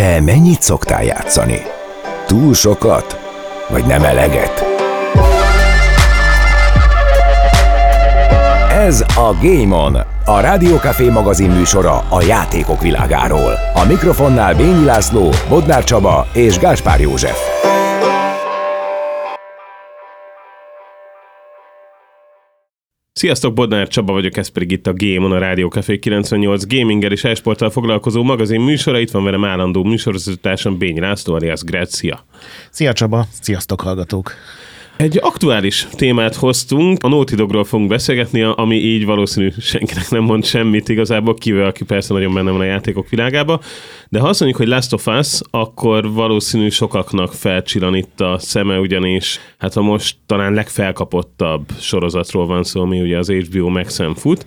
Te mennyit szoktál játszani? Túl sokat? Vagy nem eleget? Ez a Game On, a Rádiókafé magazin műsora a játékok világáról. A mikrofonnál Bényi László, Bodnár Csaba és Gáspár József. Sziasztok, Bodnár Csaba vagyok, ez pedig itt a Game on a Rádió Café 98 gaminggel és esporttal foglalkozó magazin műsora. Itt van velem állandó műsorvezetőtársam Bény László, alias Gret. Szia! Szia Csaba, sziasztok hallgatók! Egy aktuális témát hoztunk, a Naughty Dogról fogunk beszélgetni, ami így valószínű senkinek nem mond semmit igazából, kivel, aki persze nagyon benne van a játékok világába. De ha azt mondjuk, hogy Last of Us, akkor valószínű sokaknak felcsillan itt a szeme, ugyanis hát a most talán legfelkapottabb sorozatról van szó, ami ugye az HBO Max-en fut,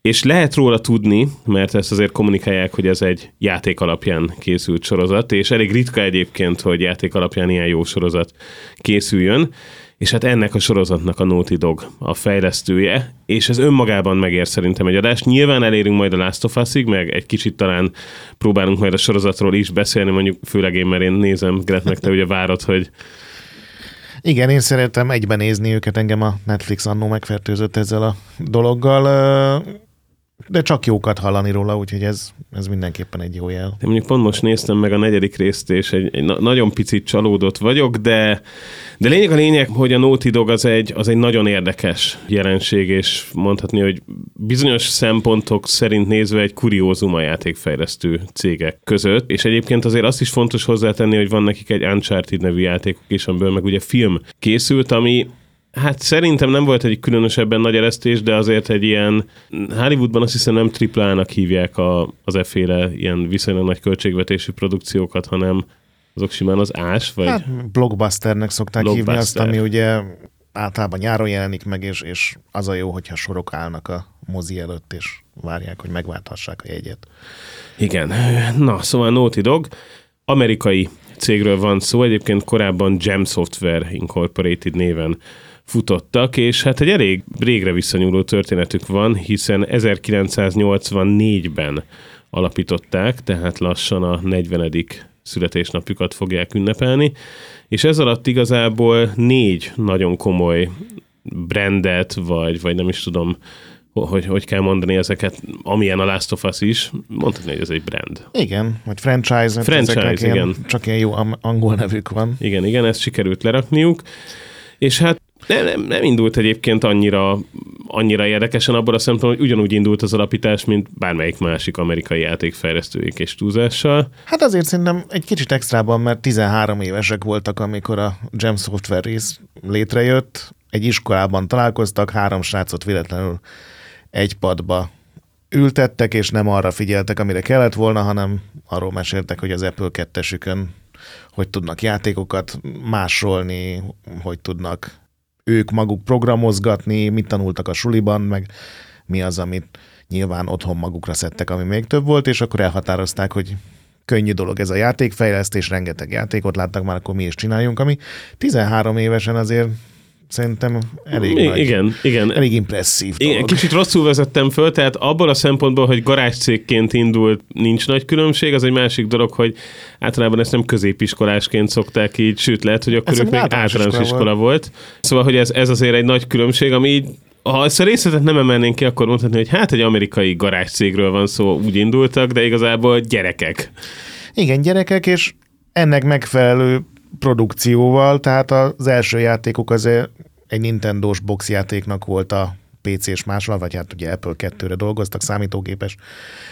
és lehet róla tudni, mert ezt azért kommunikálják, hogy ez egy játék alapján készült sorozat, és elég ritka egyébként, hogy játék alapján ilyen jó sorozat készüljön, és hát ennek a sorozatnak a Naughty Dog a fejlesztője, és ez önmagában megér szerintem egy adást. Nyilván elérünk majd a Last of Us-ig, meg egy kicsit talán próbálunk majd a sorozatról is beszélni, mondjuk főleg én, mert én nézem, Gret, meg te ugye várod, hogy igen, én szeretem egyben nézni őket, engem a Netflix annó megfertőzött ezzel a dologgal de csak jókat hallani róla, úgyhogy ez, ez mindenképpen egy jó jel. Én mondjuk pont most néztem meg a negyedik részt, és egy, egy na- nagyon picit csalódott vagyok, de, de lényeg a lényeg, hogy a Naughty Dog az egy, az egy nagyon érdekes jelenség, és mondhatni, hogy bizonyos szempontok szerint nézve egy kuriózum a játékfejlesztő cégek között, és egyébként azért azt is fontos hozzátenni, hogy van nekik egy Uncharted nevű játékuk is, amiből meg ugye film készült, ami Hát szerintem nem volt egy különösebben nagy eresztés, de azért egy ilyen, Hollywoodban azt hiszem nem triplának hívják a, az efféle ilyen viszonylag nagy költségvetésű produkciókat, hanem azok simán az ás, vagy... Hát blockbusternek szokták blockbuster. hívni azt, ami ugye általában nyáron jelenik meg, és, és az a jó, hogyha sorok állnak a mozi előtt, és várják, hogy megválthassák a jegyet. Igen. Na, szóval Naughty Dog, amerikai cégről van szó, egyébként korábban Gem Software Incorporated néven futottak, és hát egy elég régre visszanyúló történetük van, hiszen 1984-ben alapították, tehát lassan a 40. születésnapjukat fogják ünnepelni, és ez alatt igazából négy nagyon komoly brandet, vagy, vagy nem is tudom, hogy, hogy kell mondani ezeket, amilyen a Last of Us is, mondhatni, hogy ez egy brand. Igen, vagy franchise. Franchise, igen. Ilyen, csak ilyen jó angol nevük van. Igen, igen, ezt sikerült lerakniuk. És hát nem, nem, nem indult egyébként annyira, annyira érdekesen abban a szempontból, hogy ugyanúgy indult az alapítás, mint bármelyik másik amerikai játékfejlesztőik és túlzással. Hát azért szerintem egy kicsit extrában, mert 13 évesek voltak, amikor a Gem Software rész létrejött. Egy iskolában találkoztak, három srácot véletlenül egy padba ültettek, és nem arra figyeltek, amire kellett volna, hanem arról meséltek, hogy az Apple 2 hogy tudnak játékokat másolni, hogy tudnak ők maguk programozgatni, mit tanultak a suliban, meg mi az, amit nyilván otthon magukra szedtek, ami még több volt, és akkor elhatározták, hogy könnyű dolog ez a játékfejlesztés, rengeteg játékot láttak már, akkor mi is csináljunk, ami 13 évesen azért szerintem elég I- nagy, igen, igen. elég impresszív dolog. Igen, kicsit rosszul vezettem föl, tehát abból a szempontból, hogy garázscégként indult, nincs nagy különbség, az egy másik dolog, hogy általában ezt nem középiskolásként szokták így, sőt lehet, hogy akkor ez ők még általános iskola, volt. Szóval, hogy ez, ez azért egy nagy különbség, ami így ha ezt a részletet nem emelnénk ki, akkor mondhatni, hogy hát egy amerikai garázscégről van szó, úgy indultak, de igazából gyerekek. Igen, gyerekek, és ennek megfelelő produkcióval, tehát az első játékuk az egy Nintendo-s boxjátéknak volt a PC-s másolat, vagy hát ugye Apple 2-re dolgoztak, számítógépes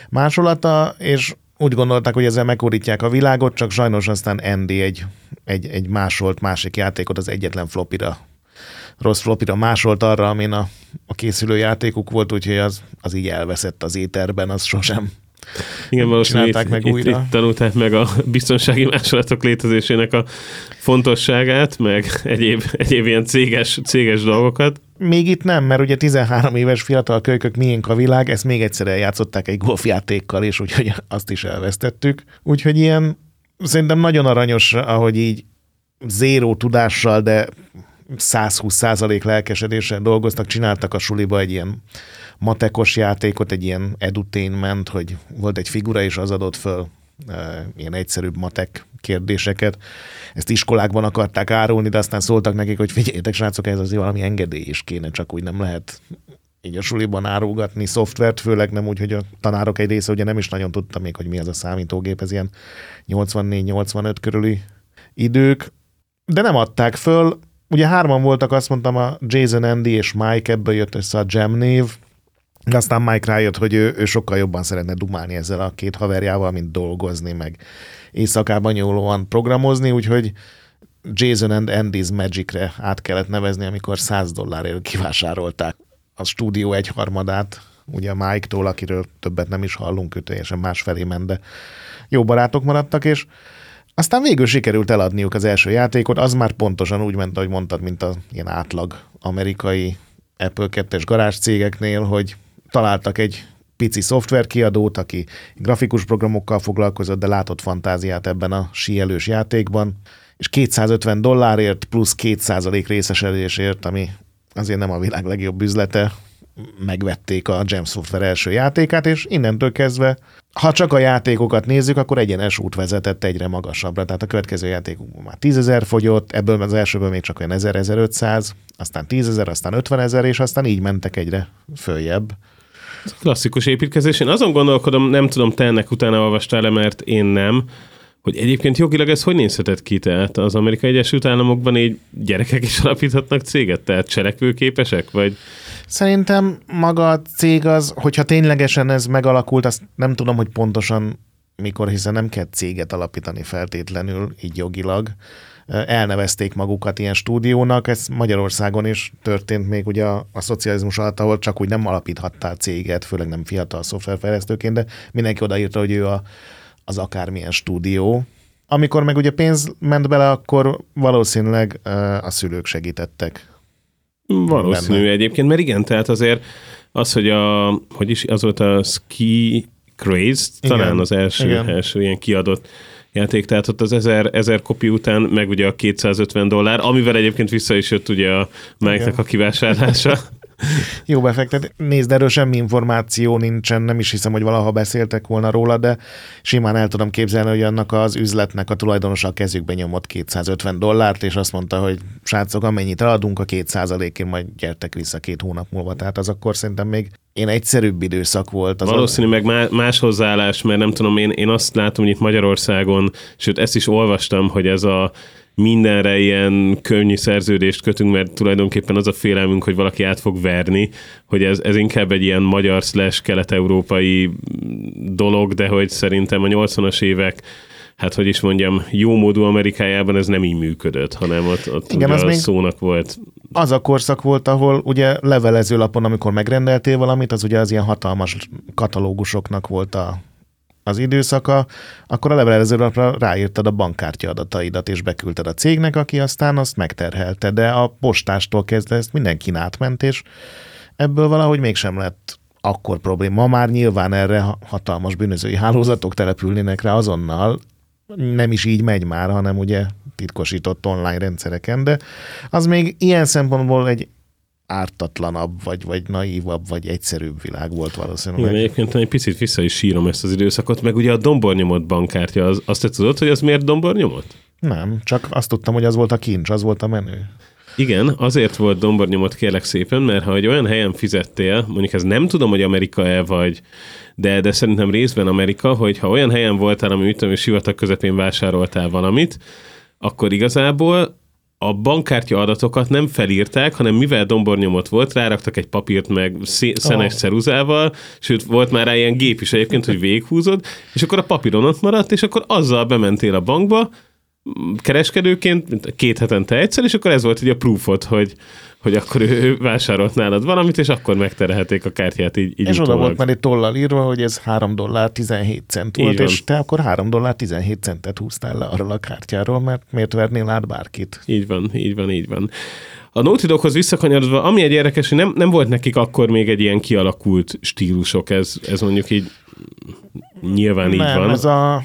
másolata, és úgy gondolták, hogy ezzel megkorítják a világot, csak sajnos aztán Andy egy, egy, egy másolt másik játékot az egyetlen flopira rossz flopira másolt arra, amin a, a készülő játékuk volt, úgyhogy az, az így elveszett az éterben, az sosem igen, valószínűleg itt, meg itt. Itt tanulták meg a biztonsági másolatok létezésének a fontosságát, meg egyéb, egyéb ilyen céges, céges dolgokat. Még itt nem, mert ugye 13 éves fiatal kölykök miénk a világ, ezt még egyszer eljátszották egy golfjátékkal, és úgyhogy azt is elvesztettük. Úgyhogy ilyen szerintem nagyon aranyos, ahogy így zéró tudással, de 120 százalék lelkesedéssel dolgoztak, csináltak a suliba egy ilyen matekos játékot, egy ilyen edutainment, hogy volt egy figura, és az adott föl ilyen egyszerűbb matek kérdéseket. Ezt iskolákban akarták árulni, de aztán szóltak nekik, hogy figyeljetek, srácok, ez azért valami engedély is kéne, csak úgy nem lehet így a suliban árulgatni szoftvert, főleg nem úgy, hogy a tanárok egy része ugye nem is nagyon tudta még, hogy mi az a számítógép, ez ilyen 84-85 körüli idők, de nem adták föl. Ugye hárman voltak, azt mondtam, a Jason, Andy és Mike, ebből jött össze a Jam név, de aztán Mike rájött, hogy ő, ő sokkal jobban szeretne dumálni ezzel a két haverjával, mint dolgozni, meg éjszakában nyúlóan programozni, úgyhogy Jason and Andy's Magicre át kellett nevezni, amikor 100 dollárért kivásárolták a stúdió egyharmadát, ugye Mike-tól, akiről többet nem is hallunk, ő teljesen másfelé ment, de jó barátok maradtak, és aztán végül sikerült eladniuk az első játékot, az már pontosan úgy ment, ahogy mondtad, mint az ilyen átlag amerikai Apple 2-es garázs cégeknél, hogy találtak egy pici szoftverkiadót, aki grafikus programokkal foglalkozott, de látott fantáziát ebben a síelős játékban, és 250 dollárért plusz 2% részesedésért, ami azért nem a világ legjobb üzlete, megvették a Gem Software első játékát, és innentől kezdve, ha csak a játékokat nézzük, akkor egyenes út vezetett egyre magasabbra. Tehát a következő játékokban már 10 ezer fogyott, ebből az elsőből még csak olyan 1000-1500, aztán 10 ezer, aztán 50 ezer, és aztán így mentek egyre följebb. Klasszikus építkezés. Én azon gondolkodom, nem tudom, te ennek utána olvastál mert én nem, hogy egyébként jogilag ez hogy nézhetett ki? Tehát az Amerikai Egyesült Államokban így gyerekek is alapíthatnak céget? Tehát cselekvőképesek? Vagy... Szerintem maga a cég az, hogyha ténylegesen ez megalakult, azt nem tudom, hogy pontosan mikor, hiszen nem kell céget alapítani feltétlenül, így jogilag. Elnevezték magukat ilyen stúdiónak, ez Magyarországon is történt még ugye a, a szocializmus alatt, ahol csak úgy nem alapíthattál céget, főleg nem fiatal szoftverfejlesztőként, de mindenki odaírta, hogy ő a, az akármilyen stúdió. Amikor meg ugye pénz ment bele, akkor valószínűleg a szülők segítettek. Valószínű benne. egyébként, mert igen, tehát azért az, hogy a, hogy is az volt a Ski Craze, talán igen, az első, igen. első ilyen kiadott játék, tehát ott az 1000, 1000 kopi után meg ugye a 250 dollár, amivel egyébként vissza is jött ugye a mike a kivásárlása. Jó befektet. Nézd, erről semmi információ nincsen, nem is hiszem, hogy valaha beszéltek volna róla, de simán el tudom képzelni, hogy annak az üzletnek a tulajdonosa a kezükbe nyomott 250 dollárt, és azt mondta, hogy srácok, amennyit eladunk, a két százalékén majd gyertek vissza két hónap múlva. Tehát az akkor szerintem még én egyszerűbb időszak volt. Az Valószínű, a... meg más hozzáállás, mert nem tudom, én, én azt látom, hogy itt Magyarországon, sőt ezt is olvastam, hogy ez a mindenre ilyen könnyű szerződést kötünk, mert tulajdonképpen az a félelmünk, hogy valaki át fog verni, hogy ez, ez inkább egy ilyen magyar slash kelet-európai dolog, de hogy szerintem a 80-as évek hát hogy is mondjam, jó módú Amerikájában ez nem így működött, hanem ott, ott Igen, az még szónak volt. Az a korszak volt, ahol ugye levelezőlapon, amikor megrendeltél valamit, az ugye az ilyen hatalmas katalógusoknak volt a az időszaka, akkor a levelezőlapra ráírtad a bankkártya adataidat, és beküldted a cégnek, aki aztán azt megterhelte, de a postástól kezdve ezt mindenki átment, és ebből valahogy mégsem lett akkor probléma. Ma már nyilván erre hatalmas bűnözői hálózatok települnének rá azonnal, nem is így megy már, hanem ugye titkosított online rendszereken, de az még ilyen szempontból egy ártatlanabb, vagy, vagy naívabb, vagy egyszerűbb világ volt valószínűleg. Igen, egyébként egy picit vissza is sírom ezt az időszakot, meg ugye a dombornyomott bankkártya, az, azt te tudod, hogy az miért dombornyomott? Nem, csak azt tudtam, hogy az volt a kincs, az volt a menő. Igen, azért volt dombornyomot kérlek szépen, mert ha egy olyan helyen fizettél, mondjuk ez nem tudom, hogy Amerika-e vagy, de, de szerintem részben Amerika, hogy ha olyan helyen voltál, ami mit tudom, sivatag közepén vásároltál valamit, akkor igazából a bankkártya adatokat nem felírták, hanem mivel dombornyomot volt, ráraktak egy papírt meg szenes oh. ceruzával, sőt, volt már rá ilyen gép is egyébként, hogy véghúzod, és akkor a papíron ott maradt, és akkor azzal bementél a bankba, kereskedőként, két hetente egyszer, és akkor ez volt ugye a proofot, hogy, hogy akkor ő vásárolt nálad valamit, és akkor megterhelték a kártyát így, így És oda volt már egy tollal írva, hogy ez 3 dollár 17 cent volt, és te akkor 3 dollár 17 centet húztál le arról a kártyáról, mert miért vernél át bárkit? Így van, így van, így van. A Naughty Doghoz visszakanyarodva, ami egy érdekes, hogy nem, nem volt nekik akkor még egy ilyen kialakult stílusok, ez, ez mondjuk így nyilván nem, így van. ez a...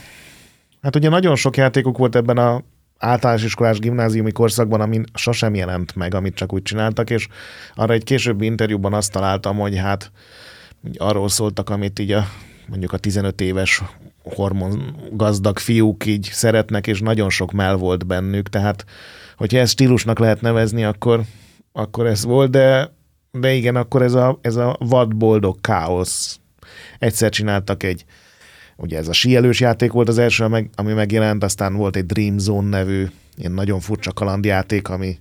Hát ugye nagyon sok játékuk volt ebben a általános iskolás gimnáziumi korszakban, amin sosem jelent meg, amit csak úgy csináltak, és arra egy későbbi interjúban azt találtam, hogy hát arról szóltak, amit így a mondjuk a 15 éves hormon gazdag fiúk így szeretnek, és nagyon sok mell volt bennük, tehát hogyha ezt stílusnak lehet nevezni, akkor, akkor ez volt, de, de igen, akkor ez a, ez a vadboldog káosz. Egyszer csináltak egy, ugye ez a síelős játék volt az első, ami megjelent, aztán volt egy Dream Zone nevű, ilyen nagyon furcsa kalandjáték, ami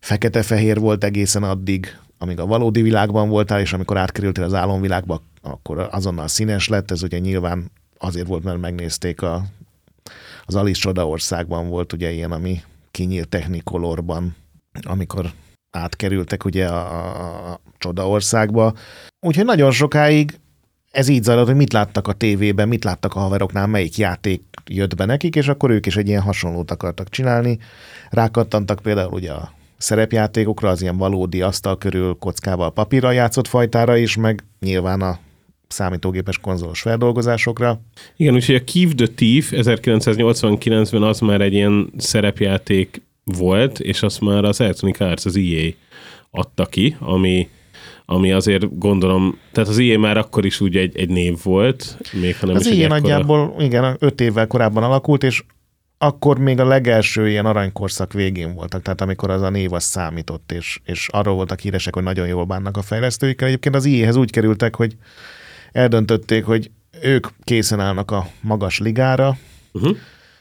fekete-fehér volt egészen addig, amíg a valódi világban voltál, és amikor átkerültél az álomvilágba, akkor azonnal színes lett, ez ugye nyilván azért volt, mert megnézték a, az Alice Csodaországban volt ugye ilyen, ami kinyílt technikolorban, amikor átkerültek ugye a, a, a Csodaországba. Úgyhogy nagyon sokáig ez így zajlott, hogy mit láttak a tévében, mit láttak a haveroknál, melyik játék jött be nekik, és akkor ők is egy ilyen hasonlót akartak csinálni. Rákattantak például ugye a szerepjátékokra, az ilyen valódi asztal körül kockával papírral játszott fajtára is, meg nyilván a számítógépes konzolos feldolgozásokra. Igen, úgyhogy a Keep the Thief 1989-ben az már egy ilyen szerepjáték volt, és azt már az Electronic Arts, az EA adta ki, ami ami azért gondolom, tehát az IE már akkor is úgy egy, egy név volt, még ha nem az is IE ekkora... nagyjából, igen, öt évvel korábban alakult, és akkor még a legelső ilyen aranykorszak végén voltak, tehát amikor az a név az számított, és, és arról voltak híresek, hogy nagyon jól bánnak a fejlesztőikkel. Egyébként az IE-hez úgy kerültek, hogy eldöntötték, hogy ők készen állnak a magas ligára, uh-huh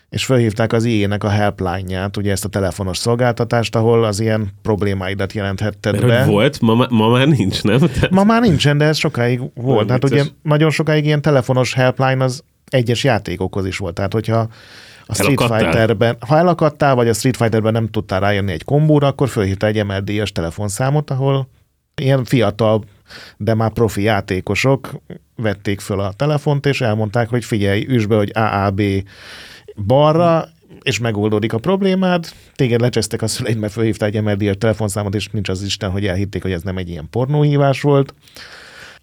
és felhívták az IE-nek a helpline-ját, ugye ezt a telefonos szolgáltatást, ahol az ilyen problémáidat jelenthetted Mert be. volt, ma, ma már nincs, nem? Tehát... Ma már nincsen, de ez sokáig volt. Hát ugye nagyon sokáig ilyen telefonos helpline az egyes játékokhoz is volt. Tehát hogyha a Street Fighterben, ha elakadtál, vagy a Street Fighterben nem tudtál rájönni egy kombóra, akkor fölhívta egy MLD-es telefonszámot, ahol ilyen fiatal, de már profi játékosok vették föl a telefont, és elmondták, hogy figyelj, üsd be, hogy AAB balra, és megoldódik a problémád, téged lecsesztek a szüleid, mert felhívta egy MLD-es telefonszámot, és nincs az Isten, hogy elhitték, hogy ez nem egy ilyen pornóhívás volt.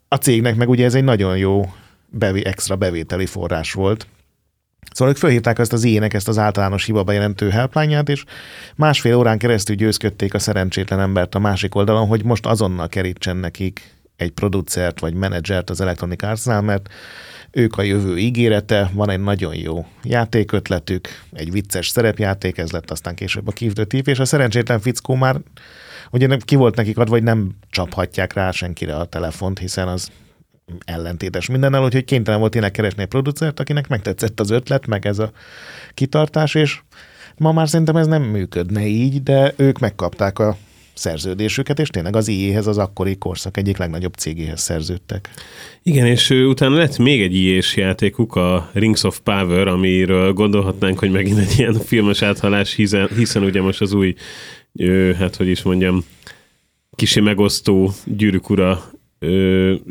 A cégnek meg ugye ez egy nagyon jó bevé, extra bevételi forrás volt. Szóval ők felhívták ezt az ének, ezt az általános hiba bejelentő helpline és másfél órán keresztül győzködték a szerencsétlen embert a másik oldalon, hogy most azonnal kerítsen nekik egy producert vagy menedzsert az Electronic Arts-nál, mert ők a jövő ígérete, van egy nagyon jó játékötletük, egy vicces szerepjáték, ez lett aztán később a the és a szerencsétlen fickó már ugye ki volt nekik adva, vagy nem csaphatják rá senkire a telefont, hiszen az ellentétes mindennel, úgyhogy kénytelen volt tényleg keresni egy producert, akinek megtetszett az ötlet, meg ez a kitartás, és ma már szerintem ez nem működne így, de ők megkapták a szerződésüket, és tényleg az IE-hez az akkori korszak egyik legnagyobb cégéhez szerződtek. Igen, és utána lett még egy IE-s játékuk, a Rings of Power, amiről gondolhatnánk, hogy megint egy ilyen filmes áthalás, hiszen, hiszen ugye most az új, hát hogy is mondjam, kisi megosztó gyűrűk ura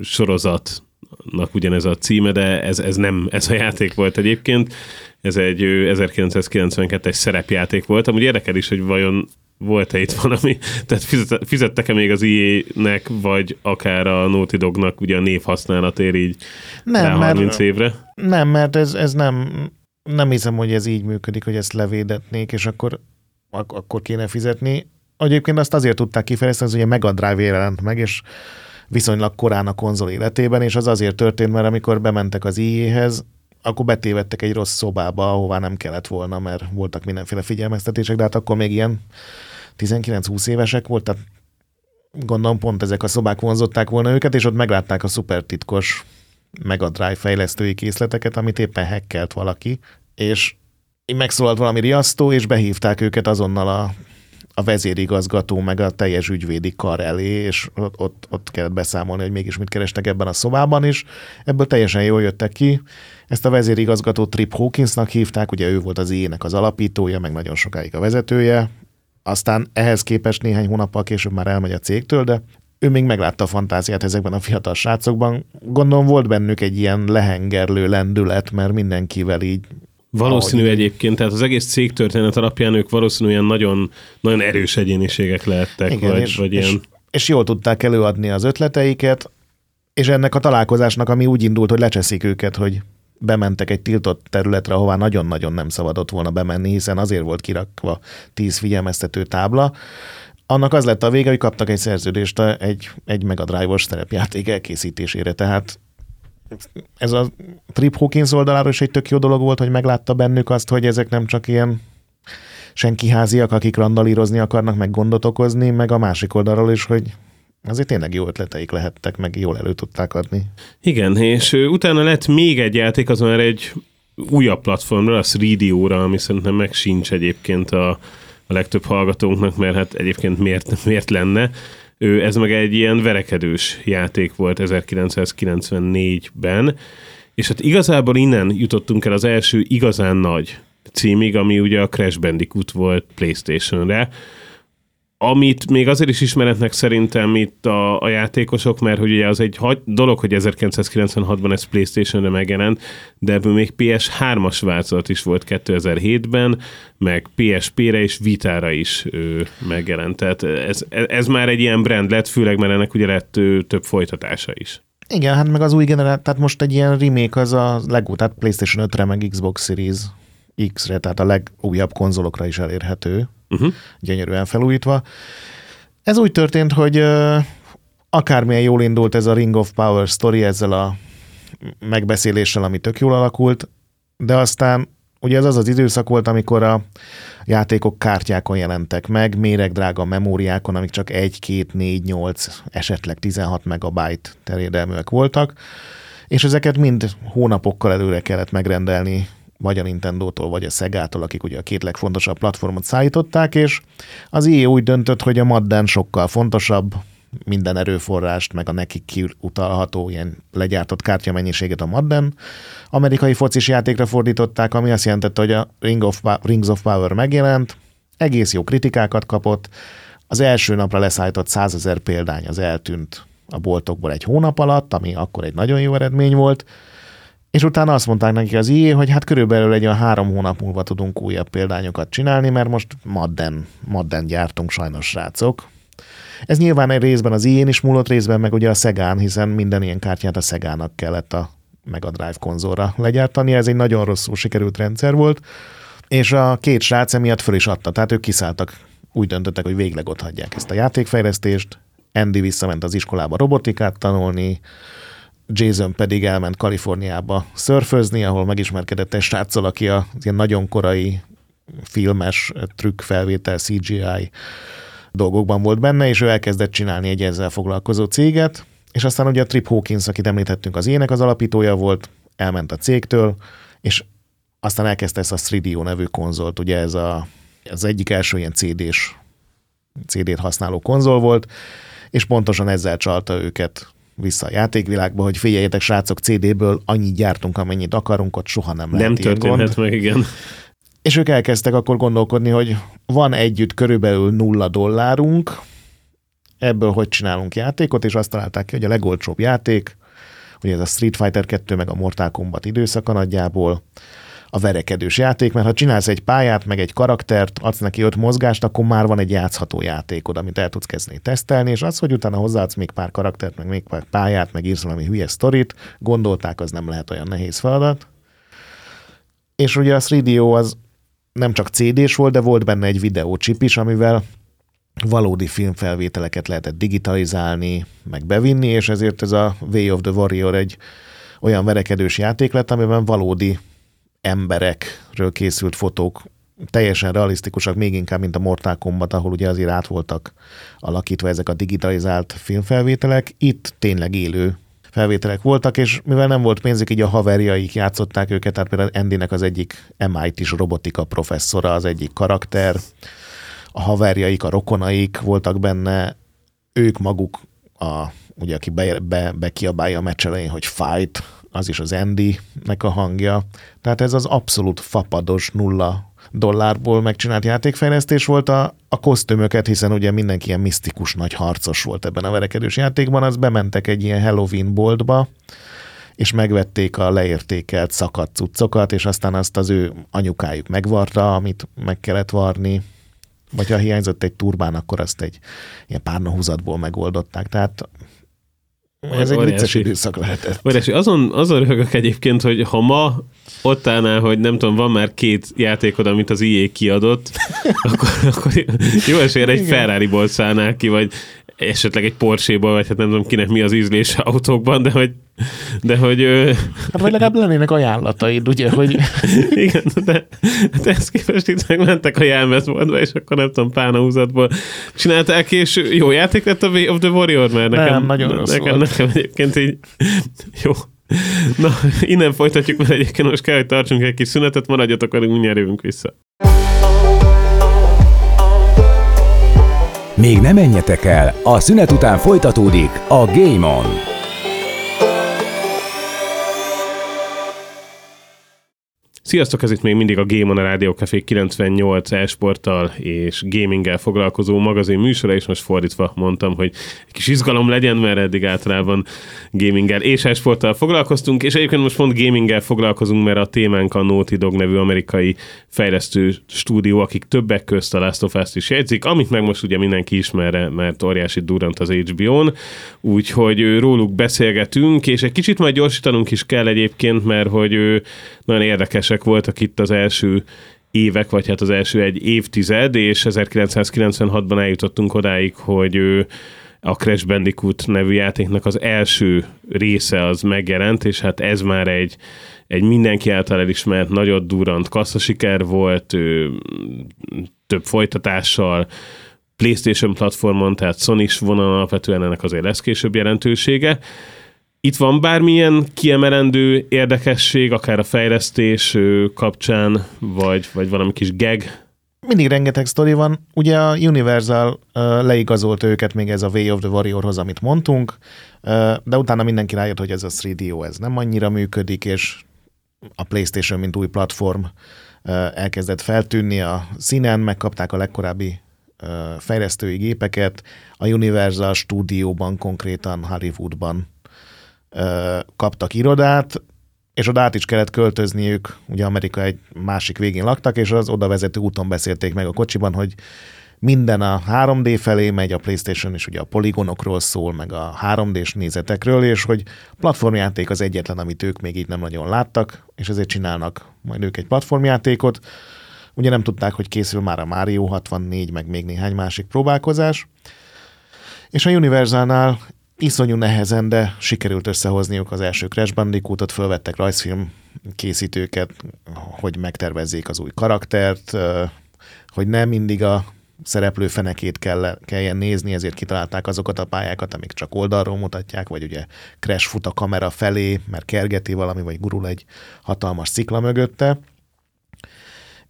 sorozatnak ugyanez a címe, de ez, ez nem ez a játék volt egyébként. Ez egy 1992-es szerepjáték volt. Amúgy érdekel is, hogy vajon volt-e itt valami, tehát fizettek-e még az IE-nek, vagy akár a Naughty Dognak ugye a névhasználatért így nem, 30 mert, évre? Nem, mert ez, ez nem, nem hiszem, hogy ez így működik, hogy ezt levédetnék, és akkor, ak- akkor kéne fizetni. Egyébként azt azért tudták kifejezteni, hogy a Mega Drive jelent meg, és viszonylag korán a konzol életében, és az azért történt, mert amikor bementek az IE-hez, akkor betévettek egy rossz szobába, ahová nem kellett volna, mert voltak mindenféle figyelmeztetések, de hát akkor még ilyen 19-20 évesek volt, tehát gondolom pont ezek a szobák vonzották volna őket, és ott meglátták a szuper titkos Mega Drive fejlesztői készleteket, amit éppen hackelt valaki, és megszólalt valami riasztó, és behívták őket azonnal a, a vezérigazgató, meg a teljes ügyvédi kar elé, és ott, ott, ott kellett beszámolni, hogy mégis mit kerestek ebben a szobában, és ebből teljesen jól jöttek ki. Ezt a vezérigazgató Trip Hawkinsnak hívták, ugye ő volt az ének az alapítója, meg nagyon sokáig a vezetője, aztán ehhez képest néhány hónappal később már elmegy a cégtől, de ő még meglátta a fantáziát ezekben a fiatal srácokban. Gondolom volt bennük egy ilyen lehengerlő lendület, mert mindenkivel így Valószínű ahogy... egyébként, tehát az egész cégtörténet alapján ők valószínűen nagyon, nagyon erős egyéniségek lehettek, Igen, vagy, és, vagy ilyen... És, és jól tudták előadni az ötleteiket, és ennek a találkozásnak, ami úgy indult, hogy lecseszik őket, hogy bementek egy tiltott területre, ahová nagyon-nagyon nem szabadott volna bemenni, hiszen azért volt kirakva tíz figyelmeztető tábla. Annak az lett a vége, hogy kaptak egy szerződést egy, egy Mega Drive-os szerepjáték elkészítésére, tehát ez a Trip Hawkins oldaláról is egy tök jó dolog volt, hogy meglátta bennük azt, hogy ezek nem csak ilyen senkiháziak, akik randalírozni akarnak, meg gondot okozni, meg a másik oldalról is, hogy azért tényleg jó ötleteik lehettek, meg jól elő tudták adni. Igen, és utána lett még egy játék, az már egy újabb platformra, a 3DO-ra, ami szerintem meg sincs egyébként a, a legtöbb hallgatónknak, mert hát egyébként miért, miért lenne. Ő, ez meg egy ilyen verekedős játék volt 1994-ben, és hát igazából innen jutottunk el az első igazán nagy címig, ami ugye a Crash Bandicoot volt PlayStation-re, amit még azért is ismeretnek szerintem itt a, a játékosok, mert hogy ugye az egy hagy, dolog, hogy 1996-ban ez Playstation-re megjelent, de ebből még PS3-as változat is volt 2007-ben, meg PSP-re és Vitára is ő, megjelent. Tehát ez, ez már egy ilyen brand lett, főleg mert ennek ugye lett ő, több folytatása is. Igen, hát meg az új generáció, tehát most egy ilyen remake az a legúj, tehát PlayStation 5-re, meg Xbox Series X-re, tehát a legújabb konzolokra is elérhető, uh-huh. gyönyörűen felújítva. Ez úgy történt, hogy akármilyen jól indult ez a Ring of Power story ezzel a megbeszéléssel, ami tök jól alakult, de aztán ugye ez az az időszak volt, amikor a játékok kártyákon jelentek meg, méregdrága memóriákon, amik csak 1, 2, 4, 8, esetleg 16 megabyte terjedelműek voltak, és ezeket mind hónapokkal előre kellett megrendelni vagy a Nintendo-tól, vagy a Sega-tól, akik ugye a két legfontosabb platformot szállították, és az EA úgy döntött, hogy a Madden sokkal fontosabb, minden erőforrást, meg a nekik kiutalható ilyen legyártott kártyamennyiséget a Madden amerikai focis játékra fordították, ami azt jelentette, hogy a Ring of, Rings of Power megjelent, egész jó kritikákat kapott, az első napra leszállított 100 ezer példány az eltűnt a boltokból egy hónap alatt, ami akkor egy nagyon jó eredmény volt, és utána azt mondták neki az IE, hogy hát körülbelül egy olyan három hónap múlva tudunk újabb példányokat csinálni, mert most Madden, Madden gyártunk sajnos srácok. Ez nyilván egy részben az IE-n is múlott, részben meg ugye a Szegán, hiszen minden ilyen kártyát a Szegának kellett a Mega Drive konzolra legyártani. Ez egy nagyon rosszul sikerült rendszer volt, és a két srác emiatt föl is adta, tehát ők kiszálltak, úgy döntöttek, hogy végleg ott hagyják ezt a játékfejlesztést. Andy visszament az iskolába robotikát tanulni, Jason pedig elment Kaliforniába szörfözni, ahol megismerkedett egy sráccal, aki a ilyen nagyon korai filmes trükkfelvétel, CGI dolgokban volt benne, és ő elkezdett csinálni egy ezzel foglalkozó céget, és aztán ugye a Trip Hawkins, akit említettünk, az ének az alapítója volt, elment a cégtől, és aztán elkezdte ezt a 3DO nevű konzolt, ugye ez a, az egyik első ilyen CD-s, CD-t használó konzol volt, és pontosan ezzel csalta őket vissza a játékvilágba, hogy figyeljetek, srácok, CD-ből annyit gyártunk, amennyit akarunk, ott soha nem lehet Nem történhet gond. meg, igen. És ők elkezdtek akkor gondolkodni, hogy van együtt körülbelül nulla dollárunk, ebből hogy csinálunk játékot, és azt találták ki, hogy a legolcsóbb játék, ugye ez a Street Fighter 2 meg a Mortal Kombat időszaka nagyjából, a verekedős játék, mert ha csinálsz egy pályát, meg egy karaktert, adsz neki öt mozgást, akkor már van egy játszható játékod, amit el tudsz kezdeni tesztelni, és az, hogy utána hozzáadsz még pár karaktert, meg még pár pályát, meg írsz valami hülye sztorit, gondolták, az nem lehet olyan nehéz feladat. És ugye a 3DO az nem csak CD-s volt, de volt benne egy videócsip is, amivel valódi filmfelvételeket lehetett digitalizálni, meg bevinni, és ezért ez a Way of the Warrior egy olyan verekedős játék lett, amiben valódi emberekről készült fotók teljesen realisztikusak, még inkább, mint a Mortal Kombat, ahol ugye azért át voltak alakítva ezek a digitalizált filmfelvételek. Itt tényleg élő felvételek voltak, és mivel nem volt pénzük, így a haverjaik játszották őket, tehát például Andynek az egyik MIT-s robotika professzora, az egyik karakter, a haverjaik, a rokonaik voltak benne, ők maguk, a, ugye aki be, be, bekiabálja a meccs elején, hogy fight, az is az Andy-nek a hangja. Tehát ez az abszolút fapados nulla dollárból megcsinált játékfejlesztés volt a, a kosztümöket, hiszen ugye mindenki ilyen misztikus nagy harcos volt ebben a verekedős játékban, az bementek egy ilyen Halloween boltba, és megvették a leértékelt szakadt cuccokat, és aztán azt az ő anyukájuk megvarta, amit meg kellett varni, vagy ha hiányzott egy turbán, akkor azt egy ilyen párnahúzatból megoldották. Tehát ez egy vicces időszak lehetett. Óriási. Azon, azon röhögök egyébként, hogy ha ma ott állnál, hogy nem tudom, van már két játékod, amit az IE kiadott, akkor, akkor jó esélye egy Igen. Ferrari-ból szállnál ki, vagy esetleg egy Porsche-ból, vagy hát nem tudom kinek mi az ízlése autókban, de hogy, de hogy Hát vagy legalább lennének ajánlataid, ugye, hogy igen, de, de ezt képest itt megmentek a jelmezboltba, és akkor nem tudom, pána húzatból csinálták, és jó játék lett a Way of the Warrior, mert nekem, Nem, nagyon rossz nekem, volt. nekem egyébként így jó. Na, innen folytatjuk, mert egyébként most kell, hogy tartsunk egy kis szünetet, maradjatok velünk, mindjárt jövünk vissza. Még ne menjetek el, a szünet után folytatódik a Game On. Sziasztok, ez itt még mindig a Game on a Rádió Café 98 e-sporttal és gaminggel foglalkozó magazin műsora, és most fordítva mondtam, hogy egy kis izgalom legyen, mert eddig általában gaminggel és e-sporttal foglalkoztunk, és egyébként most pont gaminggel foglalkozunk, mert a témánk a Naughty Dog nevű amerikai fejlesztő stúdió, akik többek közt a Last of Us-t is jegyzik, amit meg most ugye mindenki ismer, mert óriási durrant az HBO-n, úgyhogy róluk beszélgetünk, és egy kicsit majd gyorsítanunk is kell egyébként, mert hogy nagyon érdekesek voltak itt az első évek, vagy hát az első egy évtized, és 1996-ban eljutottunk odáig, hogy ő a Crash Bandicoot nevű játéknak az első része az megjelent, és hát ez már egy, egy mindenki által elismert, nagyon durant kasszasiker volt, ő, több folytatással, PlayStation platformon, tehát Sony is vonal alapvetően ennek azért lesz később jelentősége. Itt van bármilyen kiemelendő érdekesség, akár a fejlesztés kapcsán, vagy, vagy valami kis geg? mindig rengeteg sztori van. Ugye a Universal uh, leigazolta őket még ez a Way of the Warriorhoz, amit mondtunk, de utána mindenki rájött, hogy ez a 3DO ez nem annyira működik, és a PlayStation, mint új platform elkezdett feltűnni a színen, megkapták a legkorábbi fejlesztői gépeket, a Universal stúdióban, konkrétan Hollywoodban kaptak irodát, és oda át is kellett költözniük, ugye Amerika egy másik végén laktak, és az oda vezető úton beszélték meg a kocsiban, hogy minden a 3D felé megy, a PlayStation is ugye a poligonokról szól, meg a 3D-s nézetekről, és hogy platformjáték az egyetlen, amit ők még így nem nagyon láttak, és ezért csinálnak majd ők egy platformjátékot. Ugye nem tudták, hogy készül már a Mario 64, meg még néhány másik próbálkozás. És a Universalnál iszonyú nehezen, de sikerült összehozniuk az első Crash Bandicootot, fölvettek rajzfilm készítőket, hogy megtervezzék az új karaktert, hogy nem mindig a szereplő fenekét kell, kelljen nézni, ezért kitalálták azokat a pályákat, amik csak oldalról mutatják, vagy ugye Crash fut a kamera felé, mert kergeti valami, vagy gurul egy hatalmas szikla mögötte.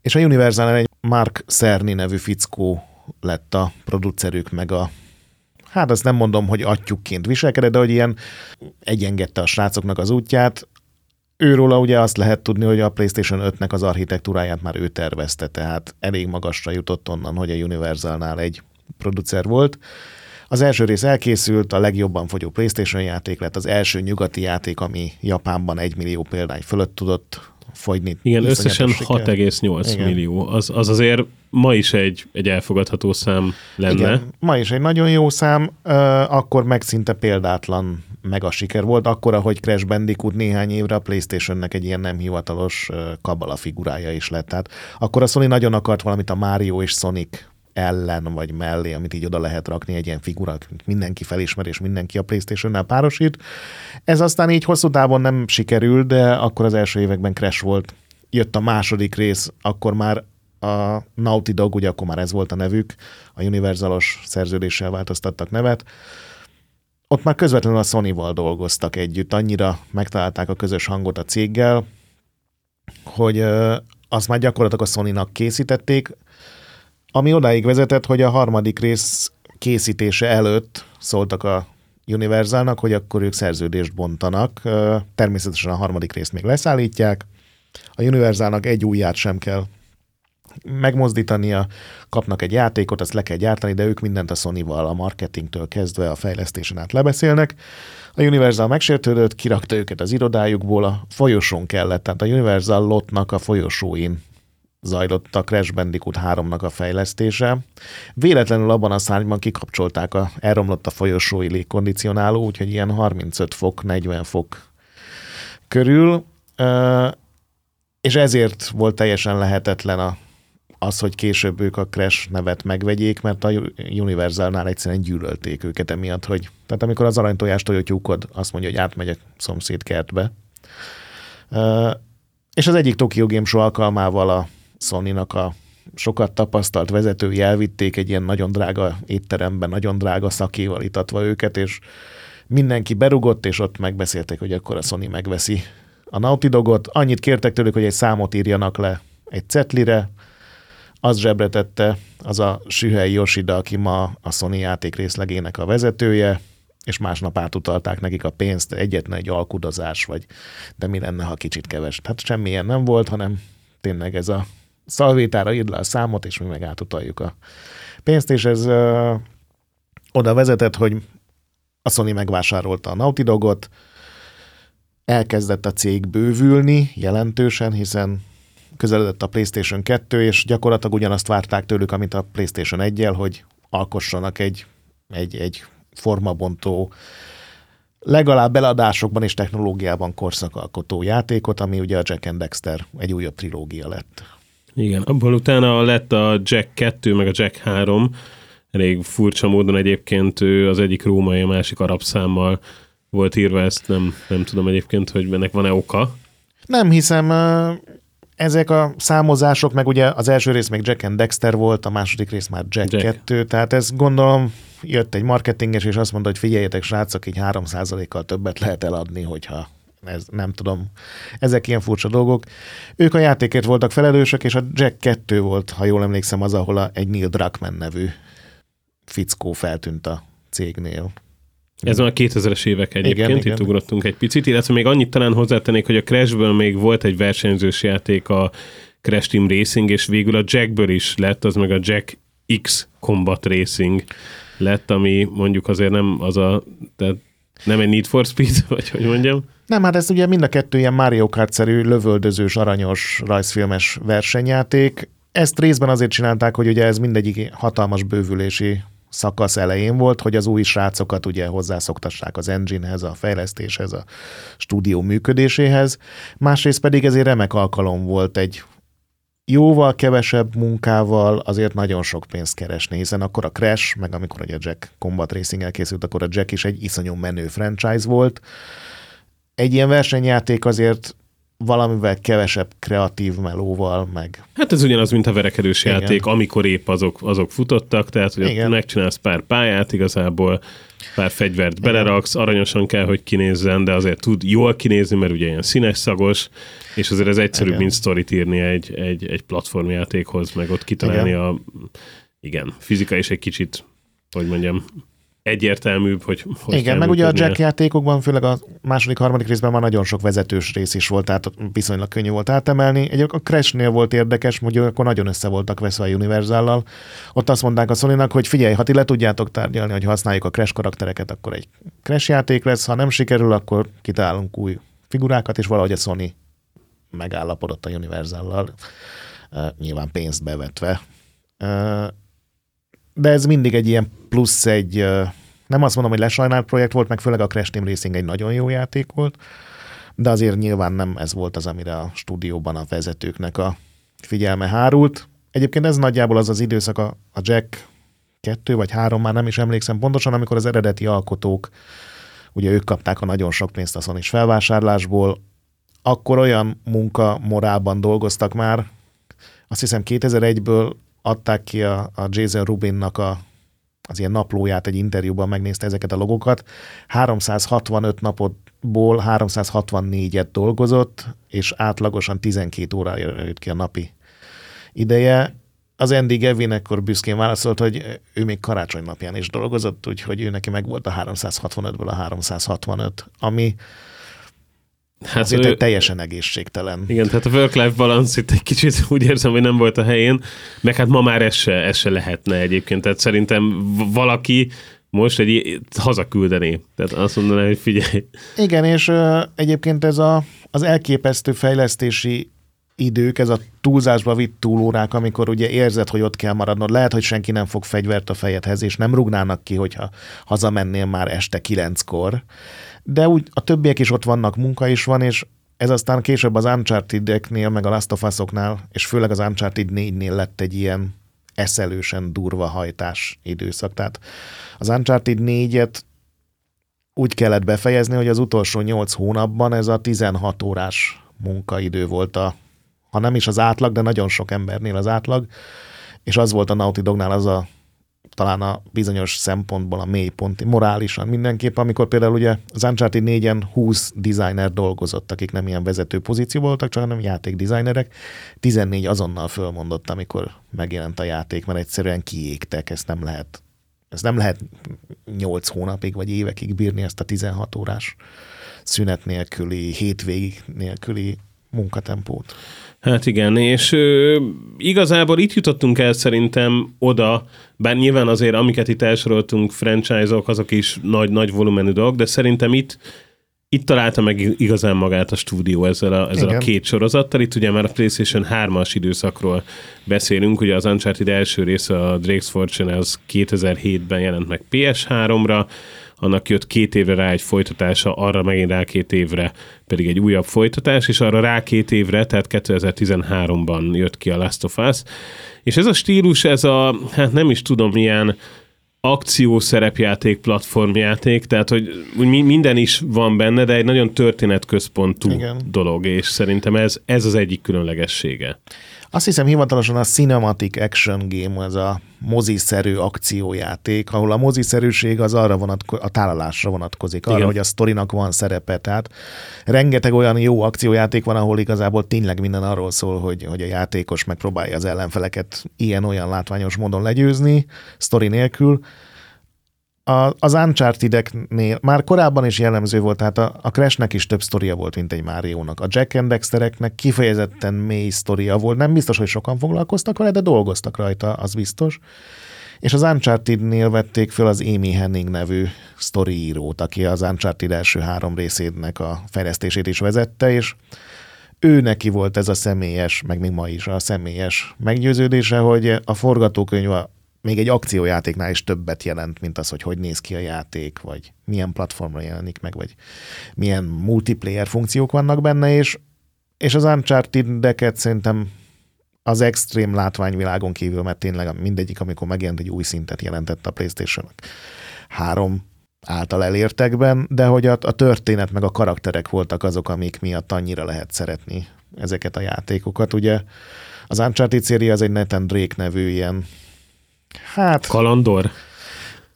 És a universal egy Mark Cerny nevű fickó lett a producerük, meg a hát azt nem mondom, hogy atyukként viselkedett, de hogy ilyen egyengedte a srácoknak az útját. Őróla ugye azt lehet tudni, hogy a PlayStation 5-nek az architektúráját már ő tervezte, tehát elég magasra jutott onnan, hogy a Universalnál egy producer volt. Az első rész elkészült, a legjobban fogyó PlayStation játék lett, az első nyugati játék, ami Japánban egy millió példány fölött tudott fogyni. Igen, összesen siker. 6,8 Igen. millió. Az, az azért ma is egy, egy elfogadható szám lenne. Igen, ma is egy nagyon jó szám, akkor meg szinte példátlan mega siker volt, akkor, ahogy Crash Bandicoot néhány évre a Playstation-nek egy ilyen nem hivatalos kabala figurája is lett. Tehát akkor a Sony nagyon akart valamit a Mario és Sonic ellen vagy mellé, amit így oda lehet rakni, egy ilyen figura, amit mindenki felismer, és mindenki a Playstation-nál párosít. Ez aztán így hosszú távon nem sikerült, de akkor az első években Crash volt. Jött a második rész, akkor már a Naughty Dog, ugye akkor már ez volt a nevük, a Universalos szerződéssel változtattak nevet. Ott már közvetlenül a Sony-val dolgoztak együtt, annyira megtalálták a közös hangot a céggel, hogy azt már gyakorlatilag a Sony-nak készítették, ami odáig vezetett, hogy a harmadik rész készítése előtt szóltak a Universalnak, hogy akkor ők szerződést bontanak. Természetesen a harmadik részt még leszállítják. A Universalnak egy újját sem kell megmozdítania, kapnak egy játékot, azt le kell gyártani, de ők mindent a Sony-val, a marketingtől kezdve a fejlesztésen át lebeszélnek. A Universal megsértődött, kirakta őket az irodájukból, a folyosón kellett, tehát a Universal lotnak a folyosóin zajlott a Crash Bandicoot 3-nak a fejlesztése. Véletlenül abban a szárnyban kikapcsolták, a, elromlott a folyosói légkondicionáló, úgyhogy ilyen 35 fok, 40 fok körül, és ezért volt teljesen lehetetlen a, az, hogy később ők a Crash nevet megvegyék, mert a Universalnál egyszerűen gyűlölték őket emiatt, hogy tehát amikor az aranytojást tojótyúkod azt mondja, hogy átmegy a szomszéd kertbe. És az egyik Tokyo Game Show alkalmával a Sony-nak a sokat tapasztalt vezetői elvitték egy ilyen nagyon drága étteremben, nagyon drága szakéval itatva őket, és mindenki berugott, és ott megbeszélték, hogy akkor a Sony megveszi a Naughty Dogot. Annyit kértek tőlük, hogy egy számot írjanak le egy cetlire, az zsebre tette az a Sühei Yoshida, aki ma a Sony játék részlegének a vezetője, és másnap átutalták nekik a pénzt, egyetlen egy alkudozás, vagy de mi lenne, ha kicsit keves. Hát semmilyen nem volt, hanem tényleg ez a szalvétára írd le a számot, és mi meg átutaljuk a pénzt, és ez ö, oda vezetett, hogy a Sony megvásárolta a Naughty Dogot, elkezdett a cég bővülni jelentősen, hiszen közeledett a PlayStation 2, és gyakorlatilag ugyanazt várták tőlük, amit a PlayStation 1 hogy alkossanak egy, egy, egy formabontó, legalább beladásokban és technológiában korszakalkotó játékot, ami ugye a Jack and Dexter egy újabb trilógia lett. Igen, abból utána lett a Jack 2, meg a Jack 3, elég furcsa módon egyébként ő az egyik római, a másik arab számmal volt írva, ezt nem, nem tudom egyébként, hogy ennek van-e oka. Nem hiszem, ezek a számozások, meg ugye az első rész még Jack and Dexter volt, a második rész már Jack, Jack. 2, tehát ez gondolom jött egy marketinges, és azt mondta, hogy figyeljetek srácok, így 3%-kal többet lehet eladni, hogyha ez nem tudom. Ezek ilyen furcsa dolgok. Ők a játékért voltak felelősök, és a Jack 2 volt, ha jól emlékszem, az, ahol a, egy Neil Druckmann nevű fickó feltűnt a cégnél. Ez a 2000-es évek egyébként, igen, itt igen. ugrottunk egy picit, illetve még annyit talán hozzátennék, hogy a Crashből még volt egy versenyzős játék, a Crash Team Racing, és végül a Jackből is lett, az meg a Jack X Combat Racing lett, ami mondjuk azért nem az a, tehát nem egy Need for Speed, vagy hogy mondjam? Nem, hát ez ugye mind a kettő ilyen Mario Kart-szerű, lövöldözős, aranyos, rajzfilmes versenyjáték. Ezt részben azért csinálták, hogy ugye ez mindegyik hatalmas bővülési szakasz elején volt, hogy az új srácokat ugye hozzászoktassák az enginehez, a fejlesztéshez, a stúdió működéséhez. Másrészt pedig ezért remek alkalom volt egy jóval kevesebb munkával azért nagyon sok pénzt keresni, hiszen akkor a Crash, meg amikor ugye Jack Combat Racing elkészült, akkor a Jack is egy iszonyú menő franchise volt. Egy ilyen versenyjáték azért valamivel kevesebb kreatív melóval, meg... Hát ez ugyanaz, mint a verekedős Igen. játék, amikor épp azok, azok futottak, tehát hogy Igen. megcsinálsz pár pályát igazából, pár fegyvert Igen. beleraksz, aranyosan kell, hogy kinézzen, de azért tud jól kinézni, mert ugye ilyen színes szagos, és azért ez egyszerűbb, Igen. mint sztorit írni egy, egy, egy platformjátékhoz, meg ott kitalálni Igen. a... Igen, fizika is egy kicsit, hogy mondjam, egyértelműbb, hogy hogy Igen, meg ugye a Jack játékokban, főleg a második, harmadik részben már nagyon sok vezetős rész is volt, tehát viszonylag könnyű volt átemelni. Egyébként a Crash-nél volt érdekes, hogy akkor nagyon össze voltak veszve a universal Ott azt mondták a sony hogy figyelj, ha ti le tudjátok tárgyalni, hogy használjuk a Crash karaktereket, akkor egy Crash játék lesz, ha nem sikerül, akkor kitálunk új figurákat, és valahogy a Sony megállapodott a universal uh, nyilván pénzt bevetve. De ez mindig egy ilyen plusz egy, nem azt mondom, hogy lesajnált projekt volt, meg főleg a Crash Team Racing egy nagyon jó játék volt, de azért nyilván nem ez volt az, amire a stúdióban a vezetőknek a figyelme hárult. Egyébként ez nagyjából az az időszak a, a Jack kettő vagy három, már nem is emlékszem pontosan, amikor az eredeti alkotók, ugye ők kapták a nagyon sok pénzt a sony felvásárlásból, akkor olyan munka morálban dolgoztak már, azt hiszem 2001-ből adták ki a, a Jason Rubinnak a, az ilyen naplóját egy interjúban, megnézte ezeket a logokat. 365 napotból 364-et dolgozott, és átlagosan 12 órára jött ki a napi ideje. Az Andy Gavin ekkor büszkén válaszolt, hogy ő még karácsony napján is dolgozott, úgyhogy ő neki meg volt a 365-ből a 365, ami Hát Azért ő, teljesen egészségtelen. Igen, tehát a work-life balance itt egy kicsit úgy érzem, hogy nem volt a helyén, meg hát ma már ez se, ez se lehetne egyébként. Tehát szerintem valaki most egy hazaküldené. Tehát azt mondaná, hogy figyelj. Igen, és uh, egyébként ez a, az elképesztő fejlesztési idők, ez a túlzásba vitt túlórák, amikor ugye érzed, hogy ott kell maradnod. Lehet, hogy senki nem fog fegyvert a fejedhez, és nem rugnának ki, hogyha hazamennél már este kilenckor de úgy a többiek is ott vannak, munka is van, és ez aztán később az Uncharted-eknél, meg a Last of Us-oknál, és főleg az Uncharted 4-nél lett egy ilyen eszelősen durva hajtás időszak. Tehát az Uncharted 4-et úgy kellett befejezni, hogy az utolsó 8 hónapban ez a 16 órás munkaidő volt a, ha nem is az átlag, de nagyon sok embernél az átlag, és az volt a Naughty Dognál az a talán a bizonyos szempontból a mélypont, morálisan mindenképp, amikor például ugye az Uncharted 4-en 20 designer dolgozott, akik nem ilyen vezető pozíció voltak, csak hanem játékdesignerek. 14 azonnal fölmondott, amikor megjelent a játék, mert egyszerűen kiégtek, ezt nem lehet ez nem lehet 8 hónapig vagy évekig bírni ezt a 16 órás szünet nélküli, hétvég nélküli munkatempót. Hát igen, és ö, igazából itt jutottunk el szerintem oda, bár nyilván azért, amiket itt elsoroltunk, franchise-ok, azok is nagy-nagy volumenű dolgok, de szerintem itt itt találta meg igazán magát a stúdió ezzel a, ezzel a két sorozattal. Itt ugye már a PlayStation 3-as időszakról beszélünk, ugye az Uncharted első része, a Drake's Fortune, az 2007-ben jelent meg PS3-ra, annak jött két évre rá egy folytatása, arra megint rá két évre pedig egy újabb folytatás, és arra rá két évre, tehát 2013-ban jött ki a Last of Us. És ez a stílus, ez a, hát nem is tudom milyen, akciószerepjáték, platformjáték, tehát hogy minden is van benne, de egy nagyon történetközpontú Igen. dolog, és szerintem ez, ez az egyik különlegessége. Azt hiszem hivatalosan a Cinematic Action Game, az a moziszerű akciójáték, ahol a moziszerűség az arra vonatko- a tálalásra vonatkozik, arra, Igen. hogy a sztorinak van szerepe. Tehát rengeteg olyan jó akciójáték van, ahol igazából tényleg minden arról szól, hogy, hogy a játékos megpróbálja az ellenfeleket ilyen-olyan látványos módon legyőzni, sztori nélkül a, az Uncharted-eknél már korábban is jellemző volt, tehát a, a Crashnek is több sztoria volt, mint egy Máriónak. A Jack and Dextereknek kifejezetten mély sztoria volt. Nem biztos, hogy sokan foglalkoztak vele, de dolgoztak rajta, az biztos. És az Uncharted-nél vették föl az Amy Henning nevű sztoriírót, aki az Uncharted első három részének a fejlesztését is vezette, és ő neki volt ez a személyes, meg még ma is a személyes meggyőződése, hogy a forgatókönyv még egy akciójátéknál is többet jelent, mint az, hogy hogy néz ki a játék, vagy milyen platformra jelenik meg, vagy milyen multiplayer funkciók vannak benne, és, és az Uncharted-eket szerintem az extrém látványvilágon kívül, mert tényleg mindegyik, amikor megjelent egy új szintet jelentett a playstation három által elértekben, de hogy a, a történet meg a karakterek voltak azok, amik miatt annyira lehet szeretni ezeket a játékokat. Ugye az Uncharted széria az egy Nathan Drake nevű ilyen Hát... Kalandor?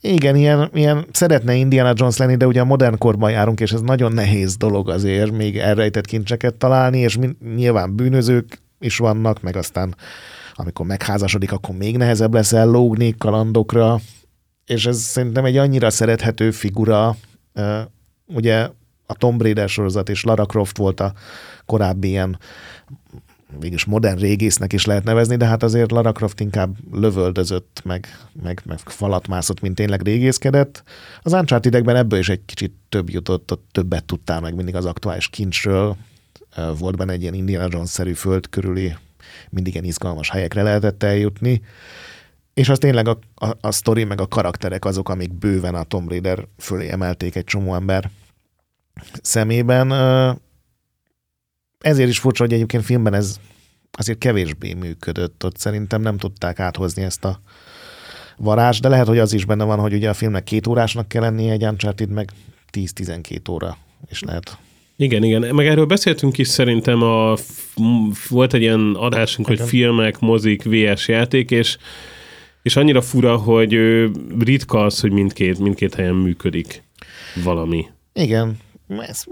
Igen, ilyen, ilyen szeretne Indiana Jones lenni, de ugye a modern korban járunk, és ez nagyon nehéz dolog azért még elrejtett kincseket találni, és nyilván bűnözők is vannak, meg aztán amikor megházasodik, akkor még nehezebb lesz ellógni kalandokra, és ez szerintem egy annyira szerethető figura, ugye a Tom Raider sorozat és Lara Croft volt a korábbi ilyen mégis modern régésznek is lehet nevezni, de hát azért Lara Croft inkább lövöldözött, meg, meg, meg falat mászott, mint tényleg régészkedett. Az uncharted ebből is egy kicsit több jutott, ott többet tudtál meg mindig az aktuális kincsről. Volt benne egy ilyen Indiana Jones-szerű föld körüli, mindig ilyen izgalmas helyekre lehetett eljutni. És az tényleg a, a, a sztori meg a karakterek azok, amik bőven a Tomb Raider fölé emelték egy csomó ember szemében ezért is furcsa, hogy egyébként filmben ez azért kevésbé működött. Ott szerintem nem tudták áthozni ezt a varázs, de lehet, hogy az is benne van, hogy ugye a filmnek két órásnak kell lennie, egy Uncharted meg 10-12 óra, és lehet igen, igen. Meg erről beszéltünk is szerintem, a, volt egy ilyen adásunk, igen. hogy filmek, mozik, VS játék, és, és annyira fura, hogy ritka az, hogy mindkét, mindkét helyen működik valami. Igen,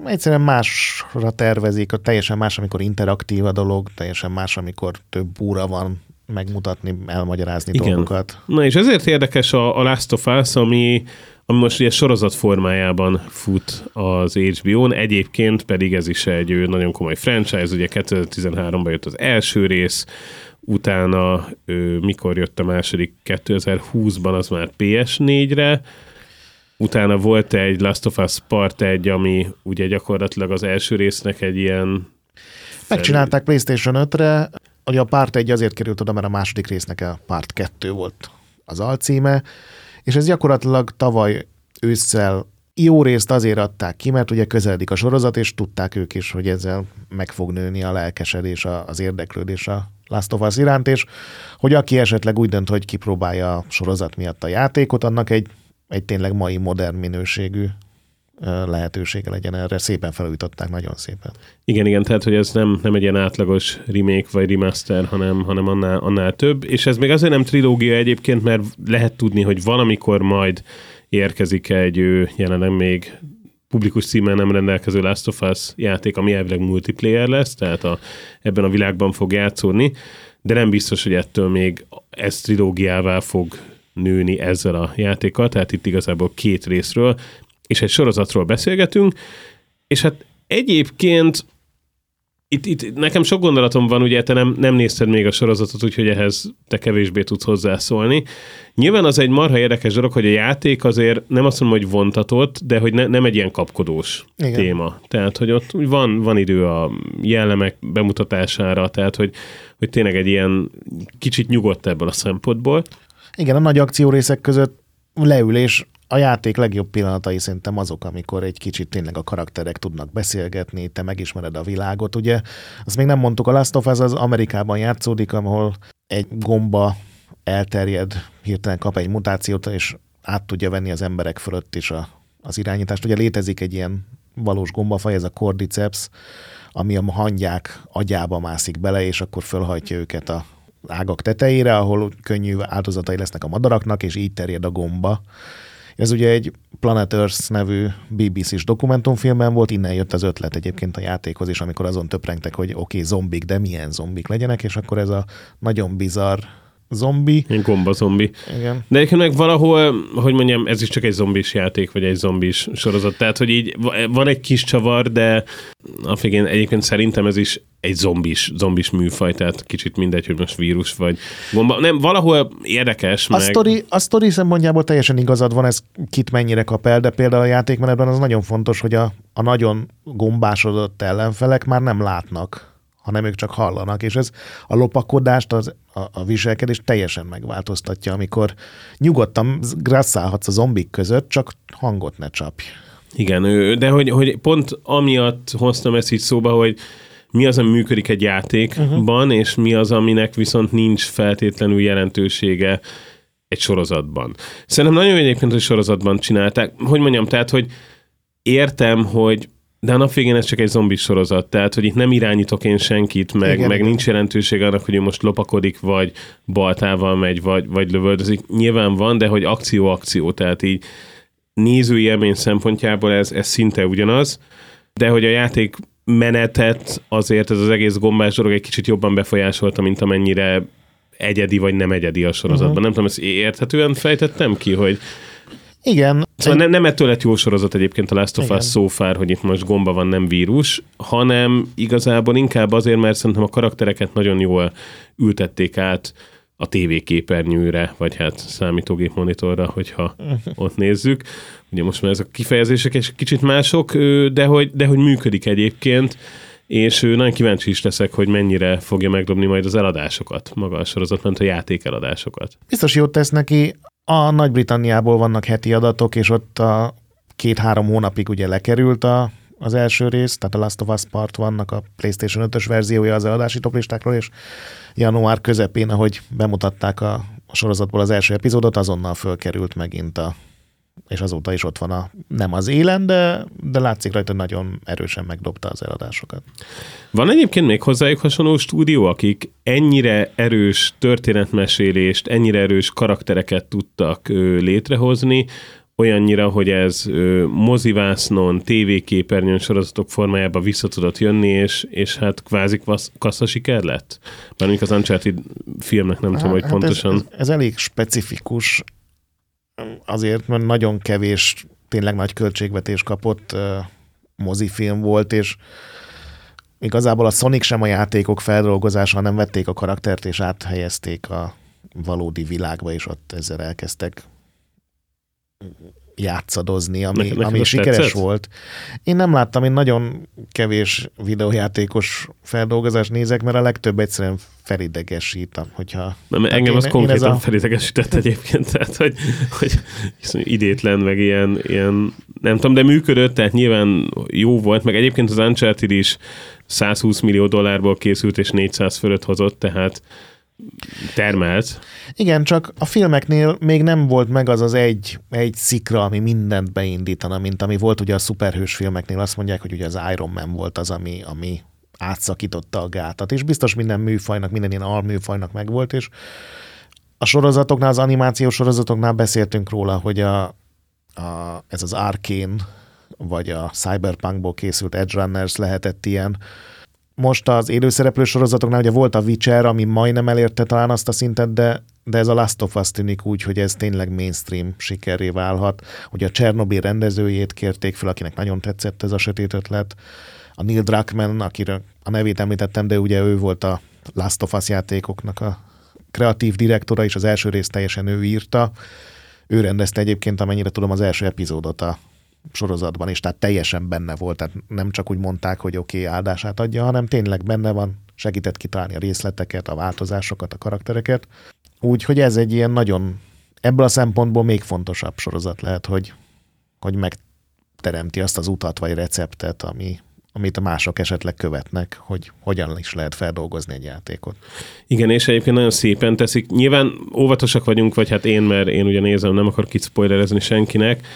egyszerűen másra tervezik, a teljesen más, amikor interaktív a dolog, teljesen más, amikor több óra van megmutatni, elmagyarázni Igen. dolgokat. Na és ezért érdekes a, a Last of Us, ami, ami most ugye sorozat formájában fut az HBO-n, egyébként pedig ez is egy nagyon komoly franchise, ugye 2013-ban jött az első rész, utána ő, mikor jött a második 2020-ban, az már PS4-re, Utána volt egy Last of Us Part 1, ami ugye gyakorlatilag az első résznek egy ilyen... Megcsinálták PlayStation 5-re, hogy a Part 1 azért került oda, mert a második résznek a Part 2 volt az alcíme, és ez gyakorlatilag tavaly ősszel jó részt azért adták ki, mert ugye közeledik a sorozat, és tudták ők is, hogy ezzel meg fog nőni a lelkesedés, az érdeklődés a Last of Us iránt, és hogy aki esetleg úgy dönt, hogy kipróbálja a sorozat miatt a játékot, annak egy, egy tényleg mai modern minőségű lehetősége legyen erre. Szépen felújították, nagyon szépen. Igen, igen, tehát hogy ez nem, nem egy ilyen átlagos remake vagy remaster, hanem, hanem annál, annál több. És ez még azért nem trilógia egyébként, mert lehet tudni, hogy valamikor majd érkezik egy ő jelenleg még publikus címmel nem rendelkező Last of Us játék, ami elvileg multiplayer lesz, tehát a, ebben a világban fog játszódni, de nem biztos, hogy ettől még ez trilógiává fog nőni ezzel a játékkal, tehát itt igazából két részről, és egy sorozatról beszélgetünk, és hát egyébként itt, itt nekem sok gondolatom van, ugye te nem, nem nézted még a sorozatot, úgyhogy ehhez te kevésbé tudsz hozzászólni. Nyilván az egy marha érdekes dolog, hogy a játék azért nem azt mondom, hogy vontatott, de hogy ne, nem egy ilyen kapkodós Igen. téma. Tehát, hogy ott van, van idő a jellemek bemutatására, tehát, hogy, hogy tényleg egy ilyen kicsit nyugodt ebből a szempontból. Igen, a nagy akciórészek között leülés a játék legjobb pillanatai szerintem azok, amikor egy kicsit tényleg a karakterek tudnak beszélgetni, te megismered a világot. Ugye azt még nem mondtuk, a Last of Us az Amerikában játszódik, ahol egy gomba elterjed, hirtelen kap egy mutációt, és át tudja venni az emberek fölött is a, az irányítást. Ugye létezik egy ilyen valós gombafaj, ez a cordyceps, ami a hangyák agyába mászik bele, és akkor fölhajtja őket a ágak tetejére, ahol könnyű áldozatai lesznek a madaraknak, és így terjed a gomba. Ez ugye egy Planet Earth nevű BBC-s dokumentumfilmben volt, innen jött az ötlet egyébként a játékhoz is, amikor azon töprengtek, hogy oké, okay, zombik, de milyen zombik legyenek, és akkor ez a nagyon bizarr zombi. Egy gomba zombi. Igen. De egyébként meg valahol, hogy mondjam, ez is csak egy zombis játék, vagy egy zombis sorozat. Tehát, hogy így van egy kis csavar, de a végén egyébként szerintem ez is egy zombis, zombis műfaj, tehát kicsit mindegy, hogy most vírus vagy gomba. Nem, valahol érdekes. A meg... Story, a sztori szempontjából teljesen igazad van, ez kit mennyire kap el, de például a játékmenetben az nagyon fontos, hogy a, a nagyon gombásodott ellenfelek már nem látnak hanem ők csak hallanak, és ez a lopakodást, az, a, a viselkedést teljesen megváltoztatja, amikor nyugodtan grasszálhatsz a zombik között, csak hangot ne csapj. Igen, de hogy, hogy pont amiatt hoztam ezt így szóba, hogy mi az, ami működik egy játékban, uh-huh. és mi az, aminek viszont nincs feltétlenül jelentősége egy sorozatban. Szerintem nagyon egyébként, hogy sorozatban csinálták. Hogy mondjam, tehát, hogy értem, hogy de a nap végén ez csak egy zombi sorozat, tehát hogy itt nem irányítok én senkit, meg, igen, meg nincs jelentőség annak, hogy ő most lopakodik, vagy baltával megy, vagy, vagy lövöldözik. Nyilván van, de hogy akció-akció, tehát így nézői élmény szempontjából ez, ez szinte ugyanaz, de hogy a játék menetet azért ez az egész gombás dolog egy kicsit jobban befolyásolta, mint amennyire egyedi vagy nem egyedi a sorozatban. Uh-huh. Nem tudom, ezt érthetően fejtettem ki, hogy igen. Szóval egy... nem ettől lett jó sorozat egyébként a Last of Us so far, hogy itt most gomba van, nem vírus, hanem igazából inkább azért, mert szerintem a karaktereket nagyon jól ültették át a tévéképernyőre, vagy hát számítógép monitorra, hogyha ott nézzük. Ugye most már ezek a kifejezések egy kicsit mások, de hogy, de hogy működik egyébként, és nagyon kíváncsi is leszek, hogy mennyire fogja megdobni majd az eladásokat, maga a sorozat, ment a játék eladásokat. Biztos jót tesz neki. A Nagy-Britanniából vannak heti adatok, és ott a két-három hónapig ugye lekerült a, az első rész, tehát a Last of Us Part vannak a PlayStation 5-ös verziója az eladási toplistákról, és január közepén, ahogy bemutatták a, a sorozatból az első epizódot, azonnal fölkerült megint a és azóta is ott van a, nem az élen, de, de látszik rajta, hogy nagyon erősen megdobta az eladásokat. Van egyébként még hozzájuk hasonló stúdió, akik ennyire erős történetmesélést, ennyire erős karaktereket tudtak ö, létrehozni, olyannyira, hogy ez ö, mozivásznon, tévéképernyőn sorozatok formájában vissza tudott jönni, és, és hát kvázi kassza siker lett? Bármink az Uncharted filmnek nem hát, tudom, hogy hát pontosan... Ez, ez, ez elég specifikus azért, mert nagyon kevés, tényleg nagy költségvetés kapott mozifilm volt, és igazából a Sonic sem a játékok feldolgozása, hanem vették a karaktert és áthelyezték a valódi világba, és ott ezzel elkezdtek játszadozni, ami, Neked ami sikeres tetszett? volt. Én nem láttam, én nagyon kevés videójátékos feldolgozást nézek, mert a legtöbb egyszerűen felidegesítem, hogyha... Nem, Tehát engem én- az konkrétan a- felidegesített egyébként, tehát hogy, hogy idétlen, meg ilyen, ilyen, nem tudom, de működött, tehát nyilván jó volt, meg egyébként az Uncharted is 120 millió dollárból készült, és 400 fölött hozott, tehát termelt. Igen, csak a filmeknél még nem volt meg az az egy, egy szikra, ami mindent beindítana, mint ami volt ugye a szuperhős filmeknél. Azt mondják, hogy ugye az Iron Man volt az, ami, ami átszakította a gátat, és biztos minden műfajnak, minden ilyen alműfajnak megvolt, és a sorozatoknál, az animációs sorozatoknál beszéltünk róla, hogy a, a, ez az Arkane, vagy a Cyberpunkból készült Edge Runners lehetett ilyen. Most az élőszereplő sorozatoknál ugye volt a Witcher, ami majdnem elérte talán azt a szintet, de, de ez a Last of Us tűnik úgy, hogy ez tényleg mainstream sikerré válhat. Ugye a Csernobyl rendezőjét kérték fel, akinek nagyon tetszett ez a sötét ötlet. A Neil Druckmann, akire a nevét említettem, de ugye ő volt a Last of Us játékoknak a kreatív direktora, és az első részt teljesen ő írta. Ő rendezte egyébként, amennyire tudom, az első epizódot a sorozatban is, tehát teljesen benne volt, tehát nem csak úgy mondták, hogy oké, okay, áldását adja, hanem tényleg benne van, segített kitalálni a részleteket, a változásokat, a karaktereket. Úgyhogy ez egy ilyen nagyon, ebből a szempontból még fontosabb sorozat lehet, hogy, hogy megteremti azt az utat vagy receptet, ami, amit a mások esetleg követnek, hogy hogyan is lehet feldolgozni egy játékot. Igen, és egyébként nagyon szépen teszik. Nyilván óvatosak vagyunk, vagy hát én, mert én ugye nézem, nem akarok itt spoilerezni senkinek,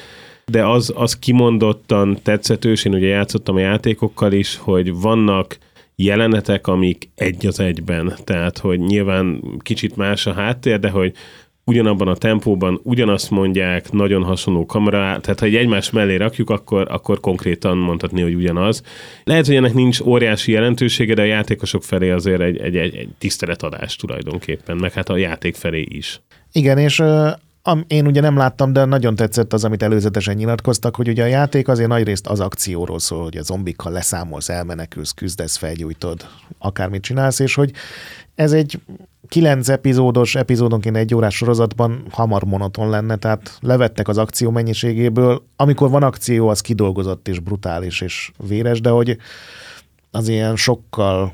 de az, az kimondottan tetszetős, én ugye játszottam a játékokkal is, hogy vannak jelenetek, amik egy az egyben, tehát hogy nyilván kicsit más a háttér, de hogy ugyanabban a tempóban ugyanazt mondják, nagyon hasonló kamera, tehát ha egy egymás mellé rakjuk, akkor, akkor konkrétan mondhatni, hogy ugyanaz. Lehet, hogy ennek nincs óriási jelentősége, de a játékosok felé azért egy, egy, egy, egy tiszteletadás tulajdonképpen, meg hát a játék felé is. Igen, és am, én ugye nem láttam, de nagyon tetszett az, amit előzetesen nyilatkoztak, hogy ugye a játék azért nagyrészt az akcióról szól, hogy a zombikkal leszámolsz, elmenekülsz, küzdesz, felgyújtod, akármit csinálsz, és hogy ez egy kilenc epizódos, epizódonként egy órás sorozatban hamar monoton lenne, tehát levettek az akció mennyiségéből. Amikor van akció, az kidolgozott és brutális és véres, de hogy az ilyen sokkal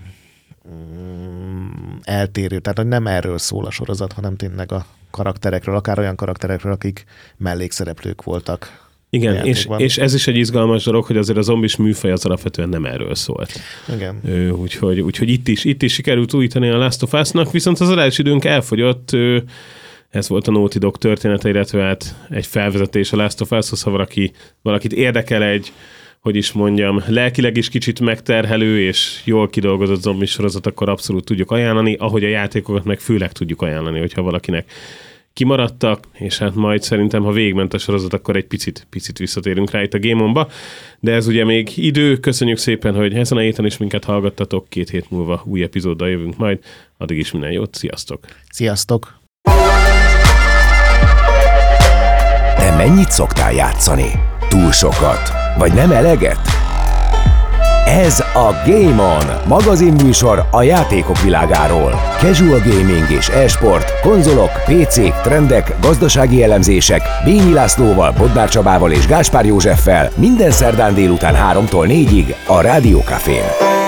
mm, eltérő, tehát hogy nem erről szól a sorozat, hanem tényleg a karakterekről, akár olyan karakterekről, akik mellékszereplők voltak. Igen, és, és ez is egy izgalmas dolog, hogy azért a zombis műfaj az alapvetően nem erről szólt. Igen. Ö, Úgyhogy, úgyhogy itt, is, itt is sikerült újítani a Last of Us-nak, viszont az adásidőnk elfogyott, ö, ez volt a Naughty Dog története, illetve hát egy felvezetés a Last of Us-hoz, ha valaki, valakit érdekel egy, hogy is mondjam, lelkileg is kicsit megterhelő és jól kidolgozott zombi sorozat, akkor abszolút tudjuk ajánlani, ahogy a játékokat meg főleg tudjuk ajánlani, hogyha valakinek kimaradtak, és hát majd szerintem, ha végigment a sorozat, akkor egy picit, picit visszatérünk rá itt a Game On-ba. De ez ugye még idő, köszönjük szépen, hogy ezen a héten is minket hallgattatok, két hét múlva új epizóddal jövünk majd, addig is minden jót, sziasztok! Sziasztok! Te mennyit szoktál játszani? Túl sokat? Vagy nem eleget? Ez a Game On, magazinműsor a játékok világáról. Casual gaming és e-sport, konzolok, PC-k, trendek, gazdasági elemzések, Bényi Lászlóval, Bodnár Csabával és Gáspár Józseffel minden szerdán délután 3-tól 4-ig a Rádió Cafén.